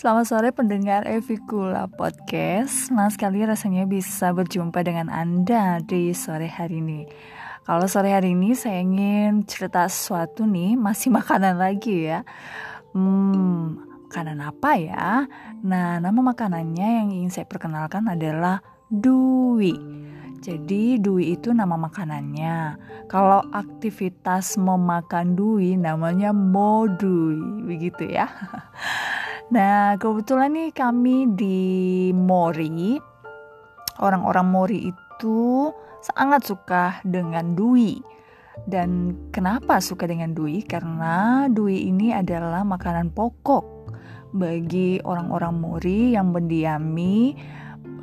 Selamat sore pendengar Evikula Podcast Senang sekali rasanya bisa berjumpa dengan Anda di sore hari ini Kalau sore hari ini saya ingin cerita sesuatu nih Masih makanan lagi ya Hmm, makanan apa ya? Nah, nama makanannya yang ingin saya perkenalkan adalah Dui jadi dui itu nama makanannya. Kalau aktivitas memakan dui namanya modui, begitu ya. Nah, kebetulan nih kami di Mori, orang-orang Mori itu sangat suka dengan dui. Dan kenapa suka dengan dui? Karena dui ini adalah makanan pokok bagi orang-orang Mori yang mendiami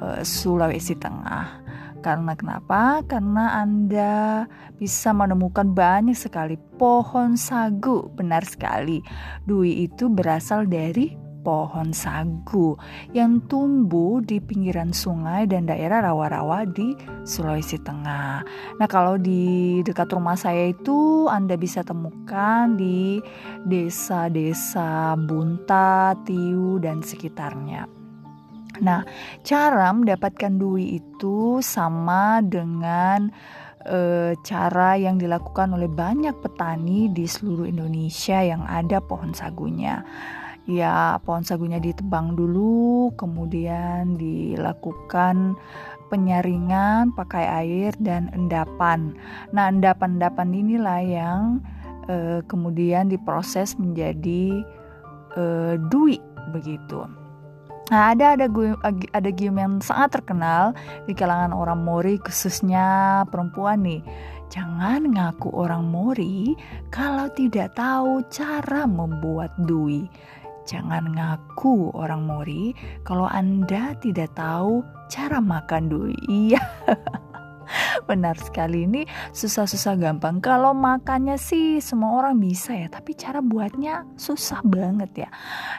uh, Sulawesi Tengah. Karena kenapa? Karena Anda bisa menemukan banyak sekali pohon sagu. Benar sekali. Dui itu berasal dari pohon sagu yang tumbuh di pinggiran sungai dan daerah rawa-rawa di Sulawesi Tengah. Nah, kalau di dekat rumah saya itu Anda bisa temukan di desa-desa Bunta, Tiu dan sekitarnya. Nah, cara mendapatkan dui itu sama dengan e, cara yang dilakukan oleh banyak petani di seluruh Indonesia yang ada pohon sagunya ya pohon sagunya ditebang dulu, kemudian dilakukan penyaringan pakai air dan endapan. Nah, endapan-endapan inilah yang eh, kemudian diproses menjadi eh, dui begitu. Nah, ada ada ada game yang sangat terkenal di kalangan orang Mori khususnya perempuan nih. Jangan ngaku orang Mori kalau tidak tahu cara membuat dui. Jangan ngaku orang Mori kalau Anda tidak tahu cara makan dui. Iya. Benar sekali ini susah-susah gampang. Kalau makannya sih semua orang bisa ya, tapi cara buatnya susah banget ya.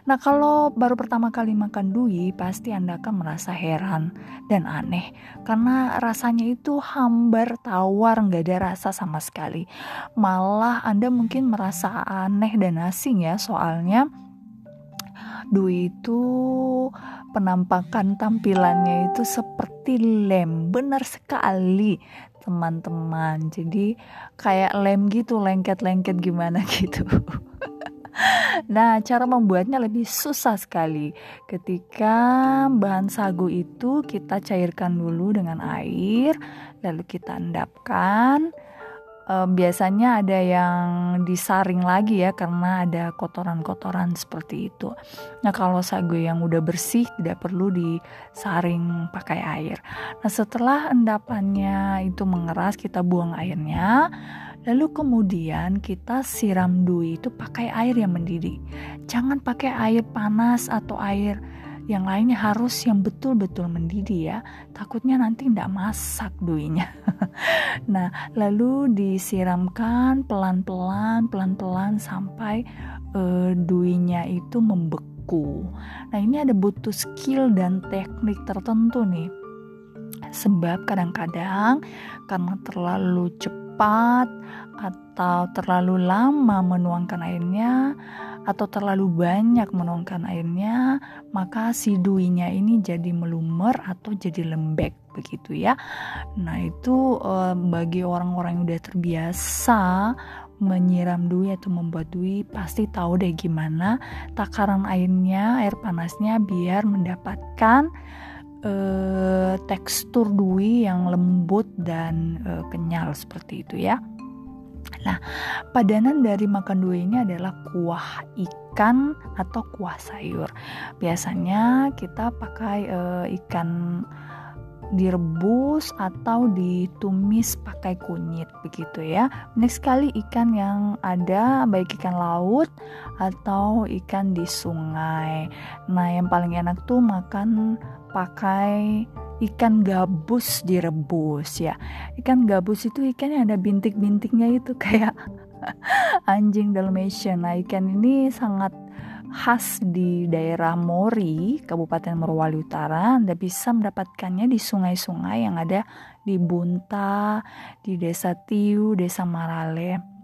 Nah kalau baru pertama kali makan dui, pasti Anda akan merasa heran dan aneh. Karena rasanya itu hambar, tawar, nggak ada rasa sama sekali. Malah Anda mungkin merasa aneh dan asing ya, soalnya Dwi itu penampakan tampilannya itu seperti lem, benar sekali teman-teman. Jadi kayak lem gitu, lengket-lengket gimana gitu. Nah, cara membuatnya lebih susah sekali. Ketika bahan sagu itu kita cairkan dulu dengan air, lalu kita endapkan uh, biasanya ada yang disaring lagi ya karena ada kotoran-kotoran seperti itu. Nah kalau sagu yang udah bersih tidak perlu disaring pakai air. Nah setelah endapannya itu mengeras kita buang airnya. Lalu kemudian kita siram dui itu pakai air yang mendidih. Jangan pakai air panas atau air yang lainnya harus yang betul-betul mendidih ya. Takutnya nanti tidak masak duinya nah lalu disiramkan pelan-pelan pelan-pelan sampai uh, duinya itu membeku. Nah ini ada butuh skill dan teknik tertentu nih. Sebab kadang-kadang karena terlalu cepat atau terlalu lama menuangkan airnya atau terlalu banyak menuangkan airnya, maka si duinya ini jadi melumer atau jadi lembek begitu ya. Nah, itu e, bagi orang-orang yang udah terbiasa menyiram dui atau membuat dui pasti tahu deh gimana takaran airnya, air panasnya biar mendapatkan e, tekstur dui yang lembut dan e, kenyal seperti itu ya. Nah, padanan dari makan dua ini adalah kuah ikan atau kuah sayur. Biasanya kita pakai uh, ikan direbus atau ditumis pakai kunyit begitu ya. Banyak sekali ikan yang ada baik ikan laut atau ikan di sungai. Nah, yang paling enak tuh makan pakai ikan gabus direbus ya. Ikan gabus itu ikan yang ada bintik-bintiknya itu kayak anjing Dalmatian. Nah, ikan ini sangat khas di daerah Mori, Kabupaten Morowali Utara. Anda bisa mendapatkannya di sungai-sungai yang ada di Bunta, di Desa Tiu, Desa Marale.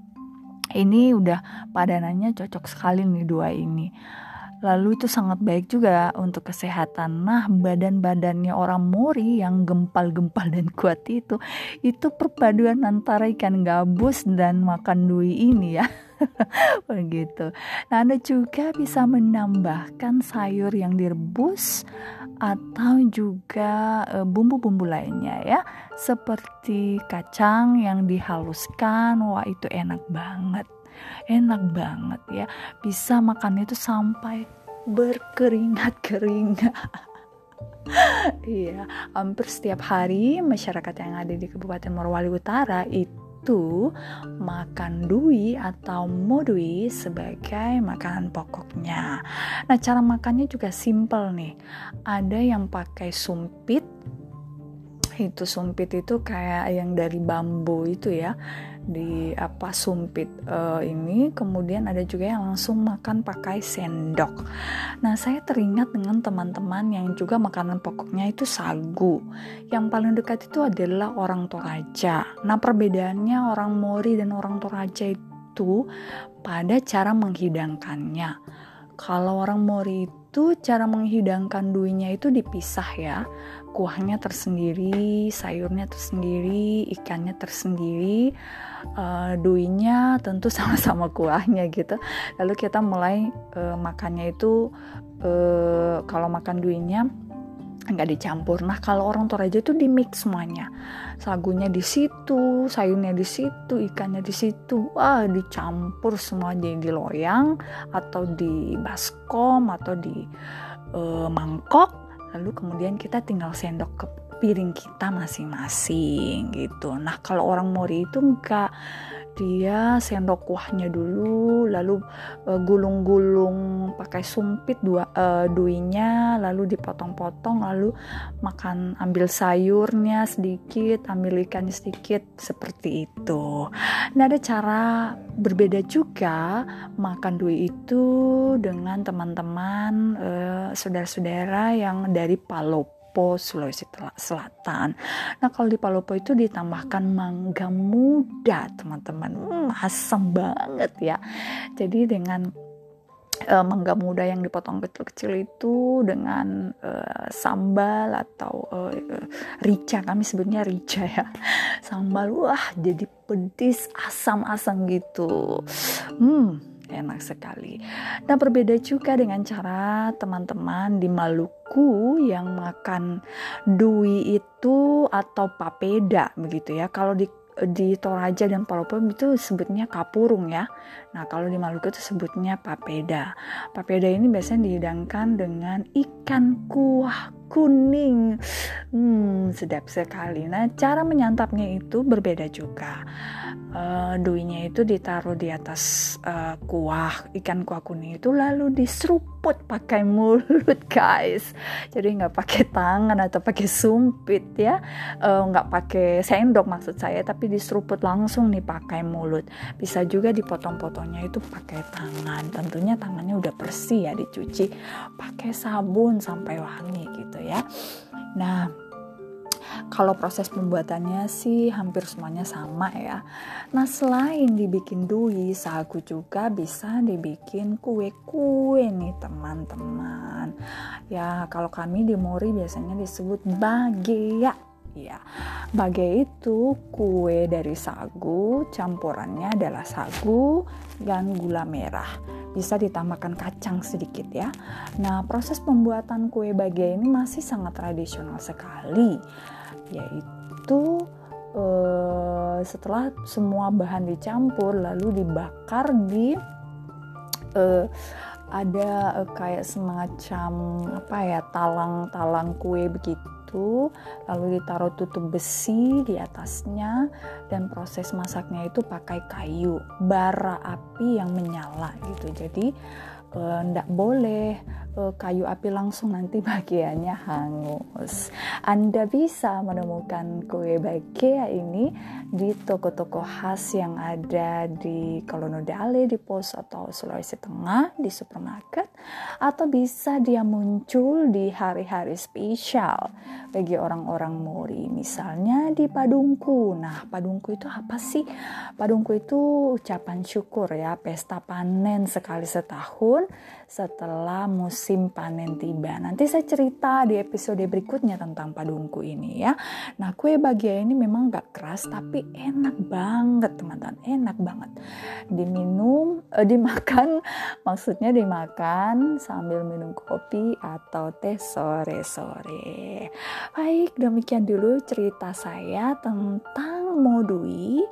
Ini udah padanannya cocok sekali nih dua ini. Lalu itu sangat baik juga untuk kesehatan. Nah, badan-badannya orang Mori yang gempal-gempal dan kuat itu, itu perpaduan antara ikan gabus dan makan dui ini ya. Begitu. Nah, Anda juga bisa menambahkan sayur yang direbus atau juga e, bumbu-bumbu lainnya ya, seperti kacang yang dihaluskan. Wah, itu enak banget. Enak banget ya. Bisa makan itu sampai berkeringat-keringat. Iya, hampir setiap hari masyarakat yang ada di Kabupaten Morowali Utara itu makan dui atau modui sebagai makanan pokoknya. Nah, cara makannya juga simple nih. Ada yang pakai sumpit. Itu sumpit itu kayak yang dari bambu itu ya di apa sumpit uh, ini. Kemudian ada juga yang langsung makan pakai sendok. Nah saya teringat dengan teman-teman yang juga makanan pokoknya itu sagu. Yang paling dekat itu adalah orang Toraja. Nah perbedaannya orang Mori dan orang Toraja itu pada cara menghidangkannya. Kalau orang Mori itu cara menghidangkan duinya itu dipisah ya kuahnya tersendiri, sayurnya tersendiri, ikannya tersendiri, uh, duinya tentu sama-sama kuahnya gitu. Lalu kita mulai uh, makannya itu uh, kalau makan duinya nggak dicampur. Nah kalau orang Toraja itu di mix semuanya, sagunya di situ, sayurnya di situ, ikannya di situ, wah dicampur semua jadi di loyang atau di baskom atau di uh, mangkok lalu kemudian kita tinggal sendok ke piring kita masing-masing gitu. Nah kalau orang Mori itu enggak dia sendok kuahnya dulu lalu uh, gulung-gulung pakai sumpit dua uh, duinya lalu dipotong-potong lalu makan ambil sayurnya sedikit ambil ikannya sedikit seperti itu. Nah ada cara berbeda juga makan dui itu dengan teman-teman uh, saudara-saudara yang dari Palop Palopo, Sulawesi Selatan. Nah, kalau di Palopo itu ditambahkan mangga muda, teman-teman. Hmm, asam banget ya. Jadi dengan uh, mangga muda yang dipotong kecil-kecil itu dengan uh, sambal atau uh, rica kami sebutnya rica ya sambal wah jadi pedis asam-asam gitu hmm enak sekali. Nah, berbeda juga dengan cara teman-teman di Maluku yang makan dui itu atau papeda begitu ya. Kalau di di Toraja dan Palopo itu sebutnya kapurung ya. Nah kalau di Maluku itu sebutnya papeda. Papeda ini biasanya dihidangkan dengan ikan kuah kuning. Hmm, sedap sekali. Nah cara menyantapnya itu berbeda juga. Uh, duinya itu ditaruh di atas uh, kuah ikan kuah kuning itu lalu diseruput pakai mulut guys. Jadi nggak pakai tangan atau pakai sumpit ya. Uh, pakai sendok maksud saya tapi diseruput langsung nih pakai mulut. Bisa juga dipotong-potongnya itu pakai tangan. Tentunya tangannya udah bersih ya dicuci pakai sabun sampai wangi gitu ya nah kalau proses pembuatannya sih hampir semuanya sama ya. Nah selain dibikin dui, sagu juga bisa dibikin kue-kue nih teman-teman. Ya kalau kami di Mori biasanya disebut bagea. Ya, bagea itu kue dari sagu, campurannya adalah sagu dan gula merah. Bisa ditambahkan kacang sedikit ya. Nah, proses pembuatan kue bagea ini masih sangat tradisional sekali yaitu uh, setelah semua bahan dicampur lalu dibakar di uh, ada uh, kayak semacam apa ya talang-talang kue begitu lalu ditaruh tutup besi di atasnya dan proses masaknya itu pakai kayu bara api yang menyala gitu. Jadi ndak uh, boleh uh, kayu api langsung nanti bagiannya hangus. Anda bisa menemukan kue bagia ini di toko-toko khas yang ada di Kolonodale, di Pos atau Sulawesi Tengah, di supermarket, atau bisa dia muncul di hari-hari spesial bagi orang-orang Mori, misalnya di Padungku. Nah, Padungku itu apa sih? Padungku itu ucapan syukur ya, pesta panen sekali setahun kebun setelah musim panen tiba. Nanti saya cerita di episode berikutnya tentang padungku ini ya. Nah kue bahagia ini memang gak keras tapi enak banget teman-teman, enak banget. Diminum, eh, dimakan, maksudnya dimakan sambil minum kopi atau teh sore-sore. Baik, demikian dulu cerita saya tentang modui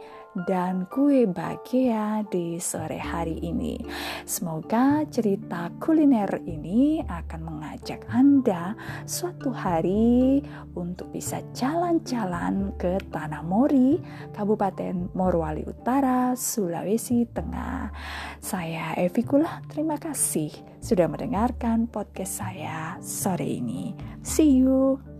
dan kue bahagia di sore hari ini. Semoga cerita kuliner ini akan mengajak Anda suatu hari untuk bisa jalan-jalan ke Tanah Mori, Kabupaten Morowali Utara, Sulawesi Tengah. Saya Evi Kula, terima kasih sudah mendengarkan podcast saya sore ini. See you.